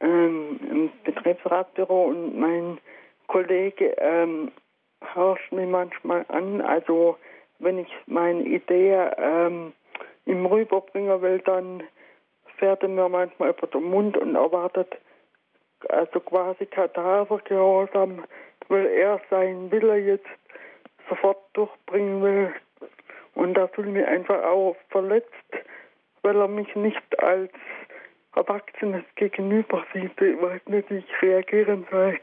ähm, im Betriebsratbüro und mein Kollege ähm, hauscht mich manchmal an. Also wenn ich meine Idee ähm, ihm rüberbringen will, dann fährt er mir manchmal über den Mund und erwartet also quasi Kadavergehorsam, weil er seinen Wille jetzt sofort durchbringen will. Und da fühle ich mich einfach auch verletzt, weil er mich nicht als Erwachsenes gegenüber sieht. Ich weiß nicht, wie ich reagieren soll.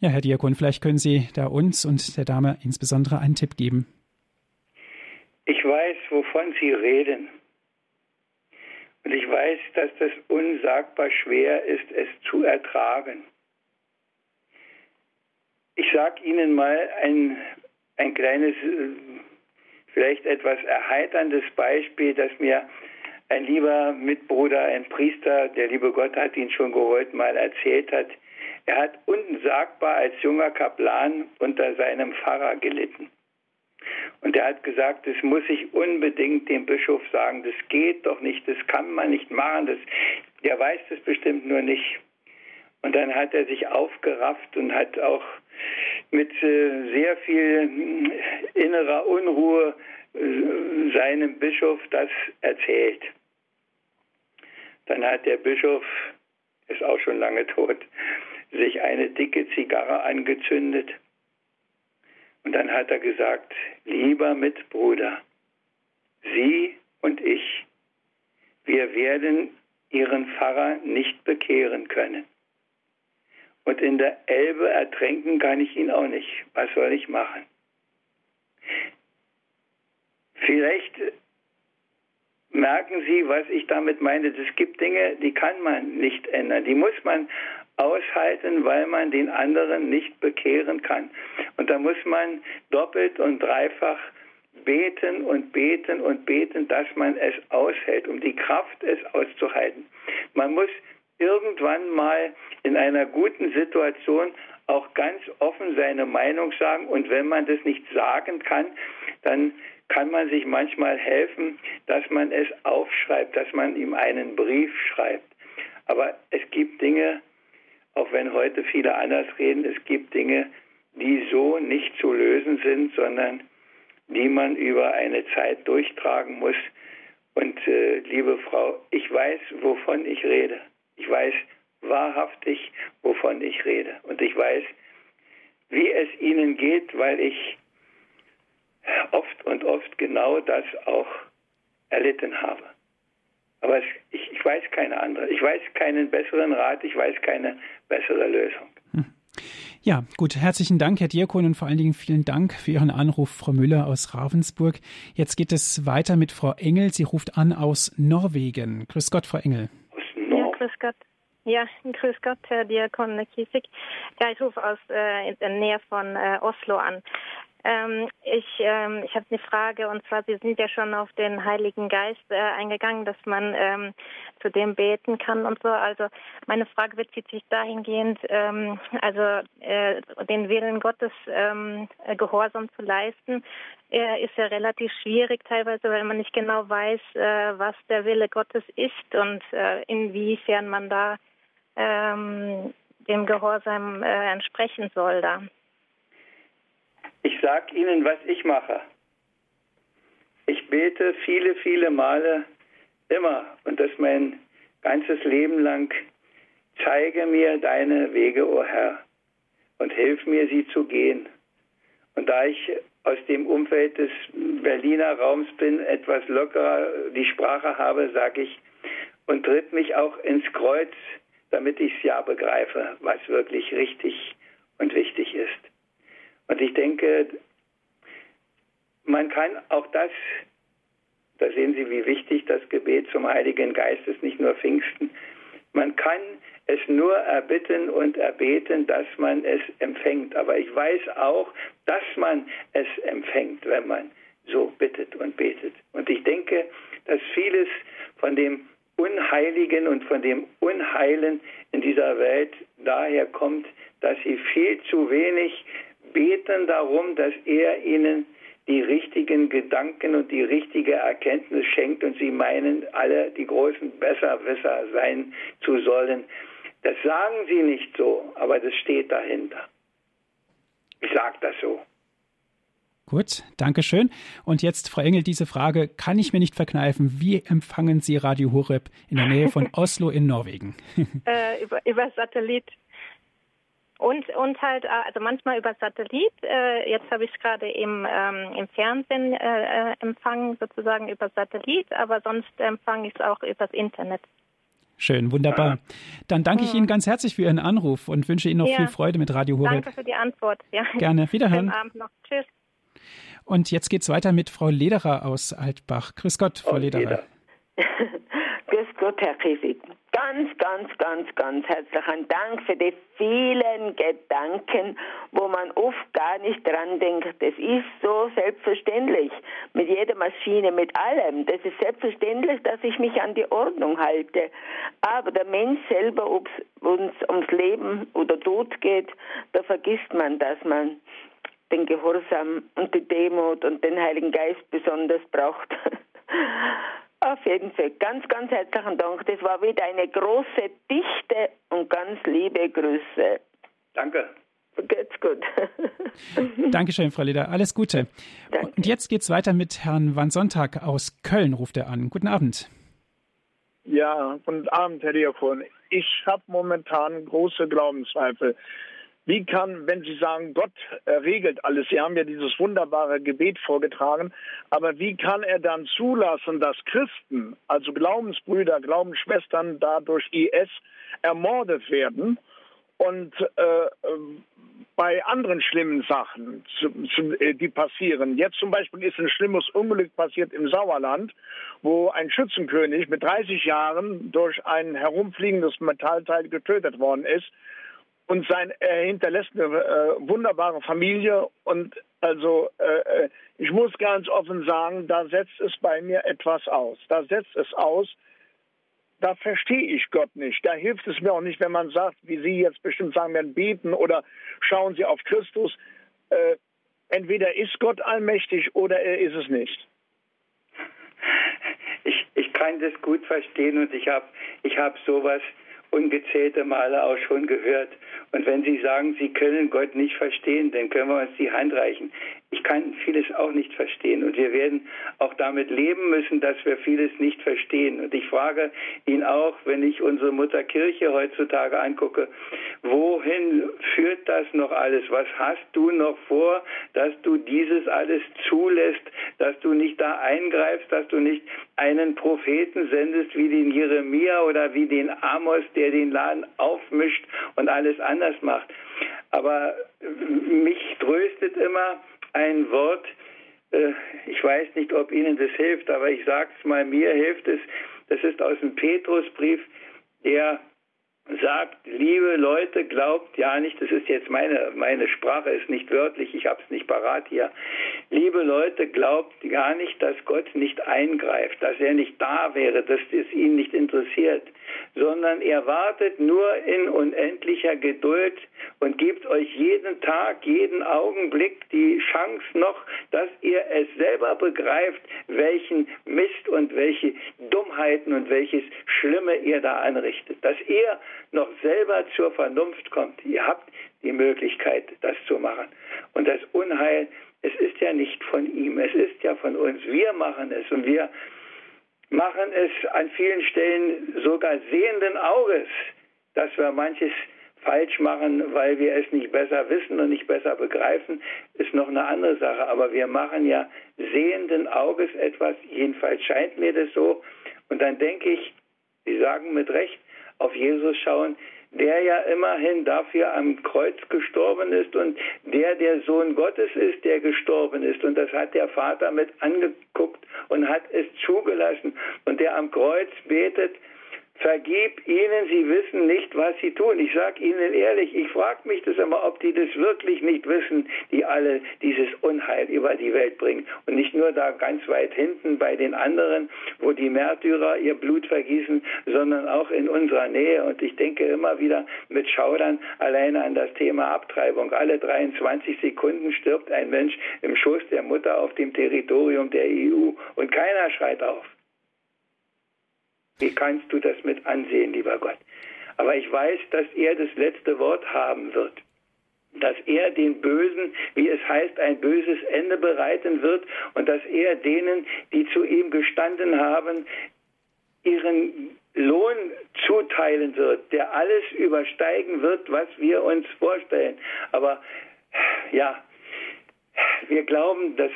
Ja, Herr Diakon, vielleicht können Sie da uns und der Dame insbesondere einen Tipp geben. Ich weiß, wovon Sie reden. Und ich weiß, dass das unsagbar schwer ist, es zu ertragen. Ich sage Ihnen mal ein, ein kleines äh, vielleicht etwas erheiterndes Beispiel, das mir ein lieber Mitbruder, ein Priester, der liebe Gott hat ihn schon geholt, mal erzählt hat. Er hat unsagbar als junger Kaplan unter seinem Pfarrer gelitten. Und er hat gesagt, das muss ich unbedingt dem Bischof sagen, das geht doch nicht, das kann man nicht machen, das, der weiß das bestimmt nur nicht. Und dann hat er sich aufgerafft und hat auch mit äh, sehr viel äh, innerer Unruhe äh, seinem Bischof das erzählt. Dann hat der Bischof, ist auch schon lange tot, sich eine dicke Zigarre angezündet. Und dann hat er gesagt, lieber Mitbruder, Sie und ich, wir werden Ihren Pfarrer nicht bekehren können. Und in der Elbe ertränken kann ich ihn auch nicht. Was soll ich machen? Vielleicht merken Sie, was ich damit meine. Es gibt Dinge, die kann man nicht ändern. Die muss man aushalten, weil man den anderen nicht bekehren kann. Und da muss man doppelt und dreifach beten und beten und beten, dass man es aushält, um die Kraft, es auszuhalten. Man muss irgendwann mal in einer guten Situation auch ganz offen seine Meinung sagen. Und wenn man das nicht sagen kann, dann kann man sich manchmal helfen, dass man es aufschreibt, dass man ihm einen Brief schreibt. Aber es gibt Dinge, auch wenn heute viele anders reden, es gibt Dinge, die so nicht zu lösen sind, sondern die man über eine Zeit durchtragen muss. Und äh, liebe Frau, ich weiß, wovon ich rede. Ich weiß wahrhaftig, wovon ich rede. Und ich weiß, wie es Ihnen geht, weil ich oft und oft genau das auch erlitten habe. Aber es, ich, ich, weiß keine andere. Ich weiß keinen besseren Rat, ich weiß keine bessere Lösung. Hm. Ja, gut. Herzlichen Dank, Herr Diakon, und vor allen Dingen vielen Dank für Ihren Anruf, Frau Müller aus Ravensburg. Jetzt geht es weiter mit Frau Engel. Sie ruft an aus Norwegen. Grüß Gott, Frau Engel. Grüß Gott. Ja, grüß Gott, Herr Diakon Kiesig. Ja, ich rufe aus äh, in der Nähe von äh, Oslo an. Ähm, ich ähm, ich habe eine Frage und zwar, Sie sind ja schon auf den Heiligen Geist äh, eingegangen, dass man ähm, zu dem beten kann und so. Also meine Frage bezieht sich dahingehend, ähm, also äh, den Willen Gottes ähm, äh, gehorsam zu leisten, äh, ist ja relativ schwierig teilweise, weil man nicht genau weiß, äh, was der Wille Gottes ist und äh, inwiefern man da ähm, dem Gehorsam entsprechen soll da. Ich sage Ihnen, was ich mache. Ich bete viele, viele Male immer und das mein ganzes Leben lang. Zeige mir deine Wege, o oh Herr, und hilf mir, sie zu gehen. Und da ich aus dem Umfeld des Berliner Raums bin, etwas lockerer die Sprache habe, sage ich, und tritt mich auch ins Kreuz, damit ich es ja begreife, was wirklich richtig und wichtig ist. Und ich denke, man kann auch das, Da sehen Sie, wie wichtig das Gebet zum Heiligen Geist ist, nicht nur Pfingsten. Man kann es nur erbitten und erbeten, dass man es empfängt. Aber ich weiß auch, dass man es empfängt, wenn man so bittet und betet. Und ich denke, dass vieles von dem Unheiligen und von dem Unheilen in dieser Welt daher kommt, dass sie viel zu wenig beten darum, dass er ihnen die richtigen Gedanken und die richtige Erkenntnis schenkt und sie meinen, alle die großen Besserwisser sein zu sollen. Das sagen sie nicht so, aber das steht dahinter. Ich sage das so. Gut, danke schön. Und jetzt, Frau Engel, diese Frage kann ich mir nicht verkneifen. Wie empfangen Sie Radio Horeb in der Nähe von Oslo in Norwegen? Äh, über, über Satellit. Und, und halt, äh, also manchmal über Satellit. Äh, jetzt habe ich es gerade im, ähm, im Fernsehen äh, empfangen, sozusagen über Satellit, aber sonst empfange ich es auch übers Internet. Schön, wunderbar. Dann danke ich Ihnen ganz herzlich für Ihren Anruf und wünsche Ihnen noch ja. viel Freude mit Radio Horeb. Danke für die Antwort. Ja. Gerne. Wiederhören. Schönen Abend noch. Tschüss. Und jetzt geht es weiter mit Frau Lederer aus Altbach. Grüß Gott, Frau oh, Lederer. Gott, Herr Kiesig. Ganz, ganz, ganz, ganz herzlichen Dank für die vielen Gedanken, wo man oft gar nicht dran denkt. Das ist so selbstverständlich. Mit jeder Maschine, mit allem. Das ist selbstverständlich, dass ich mich an die Ordnung halte. Aber der Mensch selber, ob es uns ums Leben oder Tod geht, da vergisst man, dass man den Gehorsam und die Demut und den Heiligen Geist besonders braucht. Auf jeden Fall. Ganz, ganz herzlichen Dank. Das war wieder eine große Dichte und ganz liebe Grüße. Danke. Geht's gut. Dankeschön, Frau Leder. Alles Gute. Danke. Und jetzt geht's weiter mit Herrn Van Sonntag aus Köln, ruft er an. Guten Abend. Ja, guten Abend, Herr Diakon. Ich habe momentan große Glaubenszweifel. Wie kann, wenn Sie sagen, Gott regelt alles, Sie haben ja dieses wunderbare Gebet vorgetragen, aber wie kann er dann zulassen, dass Christen, also Glaubensbrüder, Glaubensschwestern, dadurch IS ermordet werden und äh, bei anderen schlimmen Sachen, zu, zu, äh, die passieren. Jetzt zum Beispiel ist ein schlimmes Unglück passiert im Sauerland, wo ein Schützenkönig mit 30 Jahren durch ein herumfliegendes Metallteil getötet worden ist und sein, er hinterlässt eine äh, wunderbare Familie und also äh, äh, ich muss ganz offen sagen, da setzt es bei mir etwas aus. Da setzt es aus, da verstehe ich Gott nicht. Da hilft es mir auch nicht, wenn man sagt, wie Sie jetzt bestimmt sagen werden, beten oder schauen Sie auf Christus. Äh, entweder ist Gott allmächtig oder er ist es nicht. Ich, ich kann das gut verstehen und ich habe ich hab sowas ungezählte Male auch schon gehört. Und wenn Sie sagen, Sie können Gott nicht verstehen, dann können wir uns die Hand reichen. Ich kann vieles auch nicht verstehen. Und wir werden auch damit leben müssen, dass wir vieles nicht verstehen. Und ich frage ihn auch, wenn ich unsere Mutterkirche heutzutage angucke, wohin führt das noch alles? Was hast du noch vor, dass du dieses alles zulässt, dass du nicht da eingreifst, dass du nicht einen Propheten sendest wie den Jeremia oder wie den Amos, der den Laden aufmischt und alles anders macht. Aber mich tröstet immer, ein Wort, äh, ich weiß nicht, ob Ihnen das hilft, aber ich sage es mal, mir hilft es. Das ist aus dem Petrusbrief, der sagt, liebe Leute, glaubt ja nicht, das ist jetzt meine, meine Sprache, ist nicht wörtlich, ich habe es nicht parat hier. Liebe Leute, glaubt gar nicht, dass Gott nicht eingreift, dass er nicht da wäre, dass es ihn nicht interessiert, sondern er wartet nur in unendlicher Geduld und gibt euch jeden Tag, jeden Augenblick die Chance noch, dass ihr es selber begreift, welchen Mist und welche Dummheiten und welches Schlimme ihr da anrichtet. Dass ihr noch selber zur Vernunft kommt. Ihr habt die Möglichkeit, das zu machen. Und das Unheil, es ist ja nicht von ihm, es ist ja von uns. Wir machen es und wir machen es an vielen Stellen sogar sehenden Auges, dass wir manches falsch machen, weil wir es nicht besser wissen und nicht besser begreifen, ist noch eine andere Sache. Aber wir machen ja sehenden Auges etwas, jedenfalls scheint mir das so. Und dann denke ich, Sie sagen mit Recht, auf Jesus schauen, der ja immerhin dafür am Kreuz gestorben ist und der der Sohn Gottes ist, der gestorben ist. Und das hat der Vater mit angeguckt und hat es zugelassen. Und der am Kreuz betet, Vergib ihnen, sie wissen nicht, was sie tun. Ich sage Ihnen ehrlich, ich frage mich das immer, ob die das wirklich nicht wissen, die alle dieses Unheil über die Welt bringen. Und nicht nur da ganz weit hinten bei den anderen, wo die Märtyrer ihr Blut vergießen, sondern auch in unserer Nähe. Und ich denke immer wieder mit Schaudern alleine an das Thema Abtreibung. Alle 23 Sekunden stirbt ein Mensch im Schoß der Mutter auf dem Territorium der EU und keiner schreit auf. Wie kannst du das mit ansehen, lieber Gott? Aber ich weiß, dass er das letzte Wort haben wird. Dass er den Bösen, wie es heißt, ein böses Ende bereiten wird und dass er denen, die zu ihm gestanden haben, ihren Lohn zuteilen wird, der alles übersteigen wird, was wir uns vorstellen. Aber ja, wir glauben, dass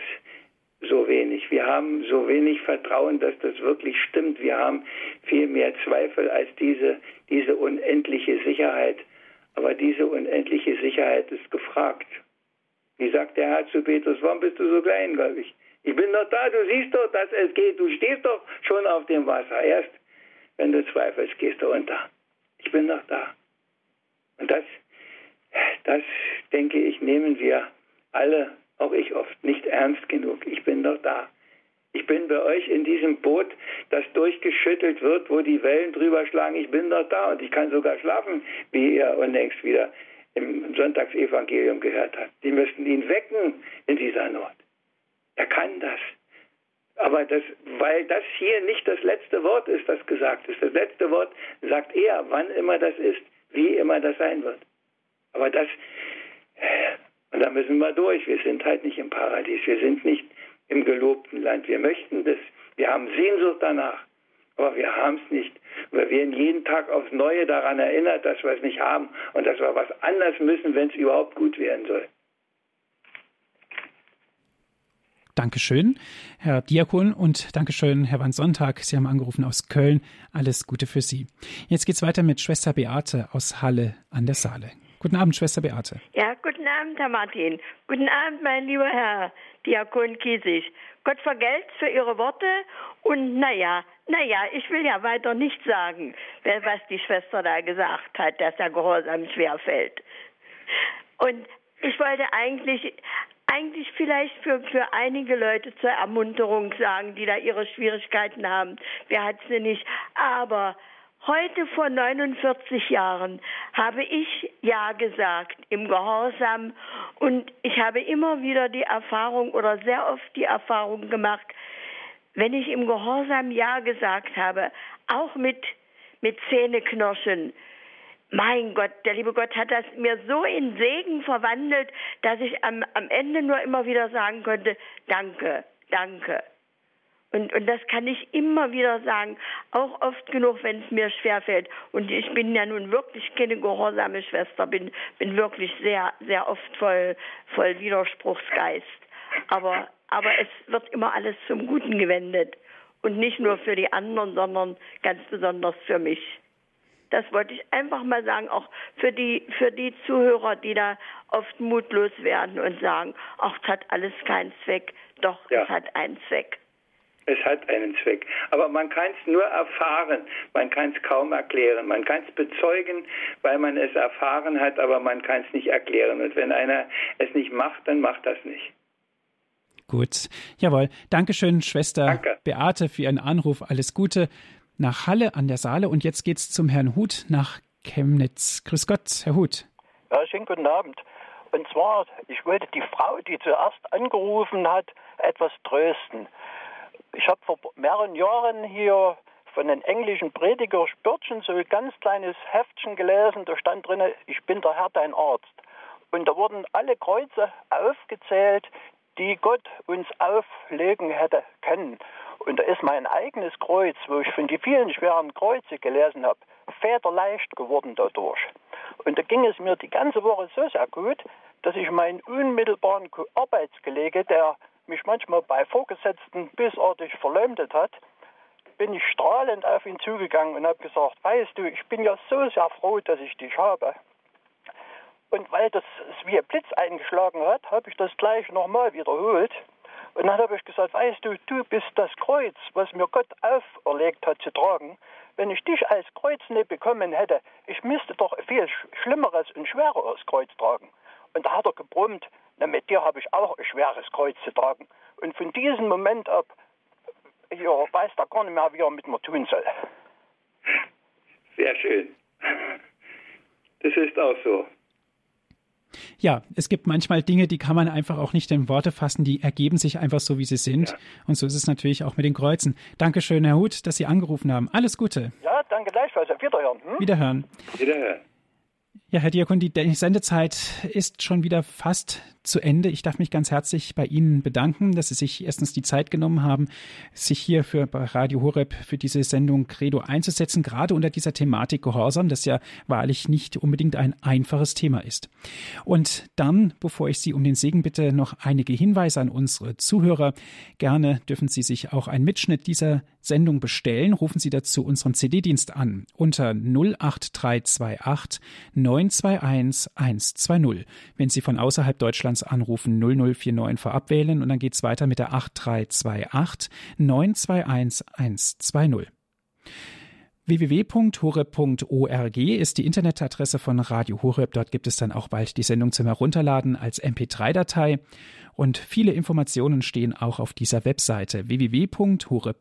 so wenig. Wir haben so wenig Vertrauen, dass das wirklich stimmt. Wir haben viel mehr Zweifel als diese, diese unendliche Sicherheit. Aber diese unendliche Sicherheit ist gefragt. Wie sagt der Herr zu Petrus, warum bist du so kleingläubig? Ich bin doch da, du siehst doch, dass es geht. Du stehst doch schon auf dem Wasser. Erst wenn du zweifelst, gehst du unter. Ich bin doch da. Und das, das denke ich, nehmen wir alle auch ich oft, nicht ernst genug. Ich bin doch da. Ich bin bei euch in diesem Boot, das durchgeschüttelt wird, wo die Wellen drüber schlagen. Ich bin doch da und ich kann sogar schlafen, wie ihr unlängst wieder im Sonntagsevangelium gehört habt. Die müssten ihn wecken in dieser Not. Er kann das. Aber das, weil das hier nicht das letzte Wort ist, das gesagt ist. Das letzte Wort sagt er, wann immer das ist, wie immer das sein wird. Aber das und da müssen wir durch. Wir sind halt nicht im Paradies. Wir sind nicht im gelobten Land. Wir möchten das. Wir haben Sehnsucht danach. Aber wir haben es nicht. Wir werden jeden Tag aufs Neue daran erinnert, dass wir es nicht haben und dass wir was anders müssen, wenn es überhaupt gut werden soll. Dankeschön, Herr Diakon, und Dankeschön, Herr Van Sonntag. Sie haben angerufen aus Köln. Alles Gute für Sie. Jetzt geht's weiter mit Schwester Beate aus Halle an der Saale. Guten Abend, Schwester Beate. Ja, guten Abend, Herr Martin. Guten Abend, mein lieber Herr Diakon Kiesig. Gott vergelt's für Ihre Worte und naja, naja, ich will ja weiter nicht sagen, was die Schwester da gesagt hat, dass der Gehorsam schwerfällt. Und ich wollte eigentlich, eigentlich vielleicht für, für einige Leute zur Ermunterung sagen, die da ihre Schwierigkeiten haben. Wer hat sie nicht? Aber Heute vor 49 Jahren habe ich Ja gesagt im Gehorsam und ich habe immer wieder die Erfahrung oder sehr oft die Erfahrung gemacht, wenn ich im Gehorsam Ja gesagt habe, auch mit, mit Zähneknirschen, mein Gott, der liebe Gott hat das mir so in Segen verwandelt, dass ich am, am Ende nur immer wieder sagen konnte, danke, danke. Und, und das kann ich immer wieder sagen, auch oft genug, wenn es mir schwerfällt. Und ich bin ja nun wirklich keine gehorsame Schwester, bin, bin wirklich sehr, sehr oft voll, voll Widerspruchsgeist. Aber, aber es wird immer alles zum Guten gewendet. Und nicht nur für die anderen, sondern ganz besonders für mich. Das wollte ich einfach mal sagen, auch für die, für die Zuhörer, die da oft mutlos werden und sagen, ach, es hat alles keinen Zweck. Doch, ja. es hat einen Zweck. Es hat einen Zweck. Aber man kann es nur erfahren. Man kann es kaum erklären. Man kann es bezeugen, weil man es erfahren hat, aber man kann es nicht erklären. Und wenn einer es nicht macht, dann macht das nicht. Gut. Jawohl. Dankeschön, Schwester Danke. Beate, für Ihren Anruf. Alles Gute nach Halle an der Saale. Und jetzt geht's zum Herrn Huth nach Chemnitz. Grüß Gott, Herr Huth. Ja, schönen guten Abend. Und zwar, ich wollte die Frau, die zuerst angerufen hat, etwas trösten. Ich habe vor mehreren Jahren hier von einem englischen Prediger Spörtchen so ein ganz kleines Heftchen gelesen, da stand drin, ich bin der Herr, dein Arzt. Und da wurden alle Kreuze aufgezählt, die Gott uns auflegen hätte können. Und da ist mein eigenes Kreuz, wo ich von den vielen schweren Kreuze gelesen habe, federleicht geworden dadurch. Und da ging es mir die ganze Woche so sehr gut, dass ich meinen unmittelbaren Arbeitskollege, der mich manchmal bei Vorgesetzten bisartig verleumdet hat, bin ich strahlend auf ihn zugegangen und habe gesagt, weißt du, ich bin ja so sehr froh, dass ich dich habe. Und weil das wie ein Blitz eingeschlagen hat, habe ich das gleich nochmal wiederholt. Und dann habe ich gesagt, weißt du, du bist das Kreuz, was mir Gott auferlegt hat zu tragen. Wenn ich dich als Kreuz nicht bekommen hätte, ich müsste doch viel Schlimmeres und Schwereres Kreuz tragen. Und da hat er gebrummt, na, mit dir habe ich auch ein schweres Kreuz zu tragen. Und von diesem Moment ab, ja, weiß er gar nicht mehr, wie er mit mir tun soll. Sehr schön. Das ist auch so. Ja, es gibt manchmal Dinge, die kann man einfach auch nicht in Worte fassen, die ergeben sich einfach so, wie sie sind. Ja. Und so ist es natürlich auch mit den Kreuzen. Dankeschön, Herr Huth, dass Sie angerufen haben. Alles Gute. Ja, danke gleichfalls. Wiederhören. Hm? Wiederhören. Wiederhören. Ja, Herr Diakon, die Sendezeit ist schon wieder fast zu Ende. Ich darf mich ganz herzlich bei Ihnen bedanken, dass Sie sich erstens die Zeit genommen haben, sich hier für Radio Horeb für diese Sendung Credo einzusetzen, gerade unter dieser Thematik Gehorsam, das ja wahrlich nicht unbedingt ein einfaches Thema ist. Und dann, bevor ich Sie um den Segen bitte, noch einige Hinweise an unsere Zuhörer. Gerne dürfen Sie sich auch einen Mitschnitt dieser Sendung bestellen. Rufen Sie dazu unseren CD-Dienst an unter 08328 921 120. Wenn Sie von außerhalb Deutschlands anrufen, 0049 vorab wählen und dann geht es weiter mit der 8328 921 120 www.horeb.org ist die Internetadresse von Radio Horeb. Dort gibt es dann auch bald die Sendung zum Herunterladen als MP3-Datei. Und viele Informationen stehen auch auf dieser Webseite www.horeb.org.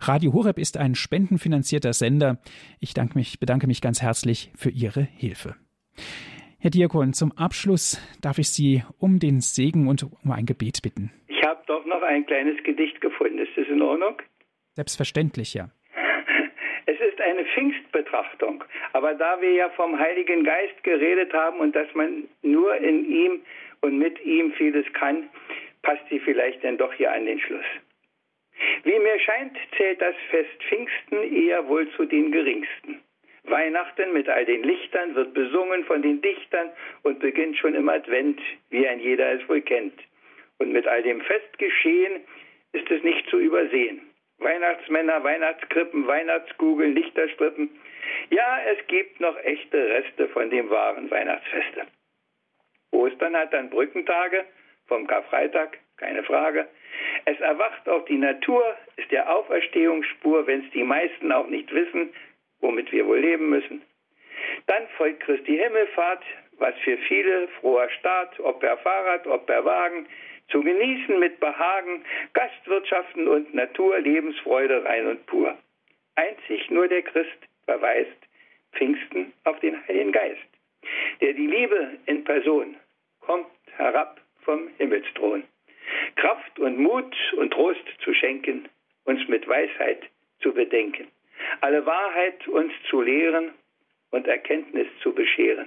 Radio Horeb ist ein spendenfinanzierter Sender. Ich danke mich, bedanke mich ganz herzlich für Ihre Hilfe. Herr Diakon, zum Abschluss darf ich Sie um den Segen und um ein Gebet bitten. Ich habe doch noch ein kleines Gedicht gefunden. Ist das in Ordnung? Selbstverständlich, ja. Eine Pfingstbetrachtung. Aber da wir ja vom Heiligen Geist geredet haben und dass man nur in ihm und mit ihm vieles kann, passt sie vielleicht denn doch hier an den Schluss. Wie mir scheint, zählt das Fest Pfingsten eher wohl zu den geringsten. Weihnachten mit all den Lichtern wird besungen von den Dichtern und beginnt schon im Advent, wie ein jeder es wohl kennt. Und mit all dem Festgeschehen ist es nicht zu übersehen. Weihnachtsmänner, Weihnachtskrippen, Weihnachtskugeln, Lichterstrippen. Ja, es gibt noch echte Reste von dem wahren Weihnachtsfeste. Ostern hat dann Brückentage vom Karfreitag, keine Frage. Es erwacht auch die Natur, ist der Auferstehungsspur, wenn es die meisten auch nicht wissen, womit wir wohl leben müssen. Dann folgt Christi Himmelfahrt, was für viele froher Start, ob per Fahrrad, ob per Wagen, zu genießen mit Behagen, Gastwirtschaften und Natur, Lebensfreude rein und pur. Einzig nur der Christ verweist Pfingsten auf den Heiligen Geist, der die Liebe in Person kommt herab vom Himmelsthron. Kraft und Mut und Trost zu schenken, uns mit Weisheit zu bedenken, alle Wahrheit uns zu lehren und Erkenntnis zu bescheren.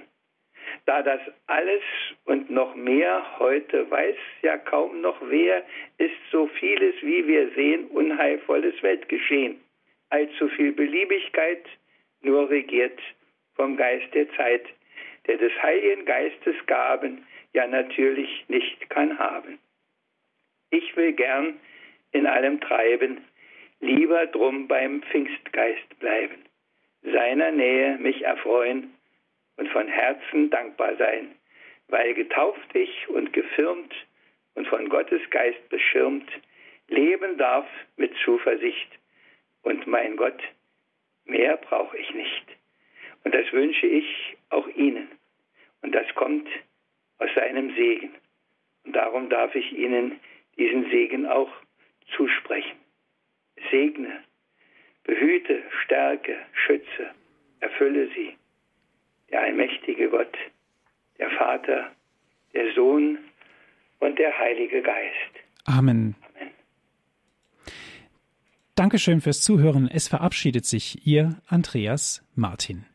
Da das alles und noch mehr heute weiß ja kaum noch wer, ist so vieles, wie wir sehen, unheilvolles Weltgeschehen. Allzu viel Beliebigkeit nur regiert vom Geist der Zeit, der des Heiligen Geistes Gaben ja natürlich nicht kann haben. Ich will gern in allem treiben, lieber drum beim Pfingstgeist bleiben, seiner Nähe mich erfreuen und von Herzen dankbar sein, weil getauft ich und gefirmt und von Gottes Geist beschirmt, leben darf mit Zuversicht. Und mein Gott, mehr brauche ich nicht. Und das wünsche ich auch Ihnen. Und das kommt aus seinem Segen. Und darum darf ich Ihnen diesen Segen auch zusprechen. Segne, behüte, stärke, schütze, erfülle sie. Der allmächtige Gott, der Vater, der Sohn und der Heilige Geist. Amen. Amen. Dankeschön fürs Zuhören. Es verabschiedet sich Ihr Andreas Martin.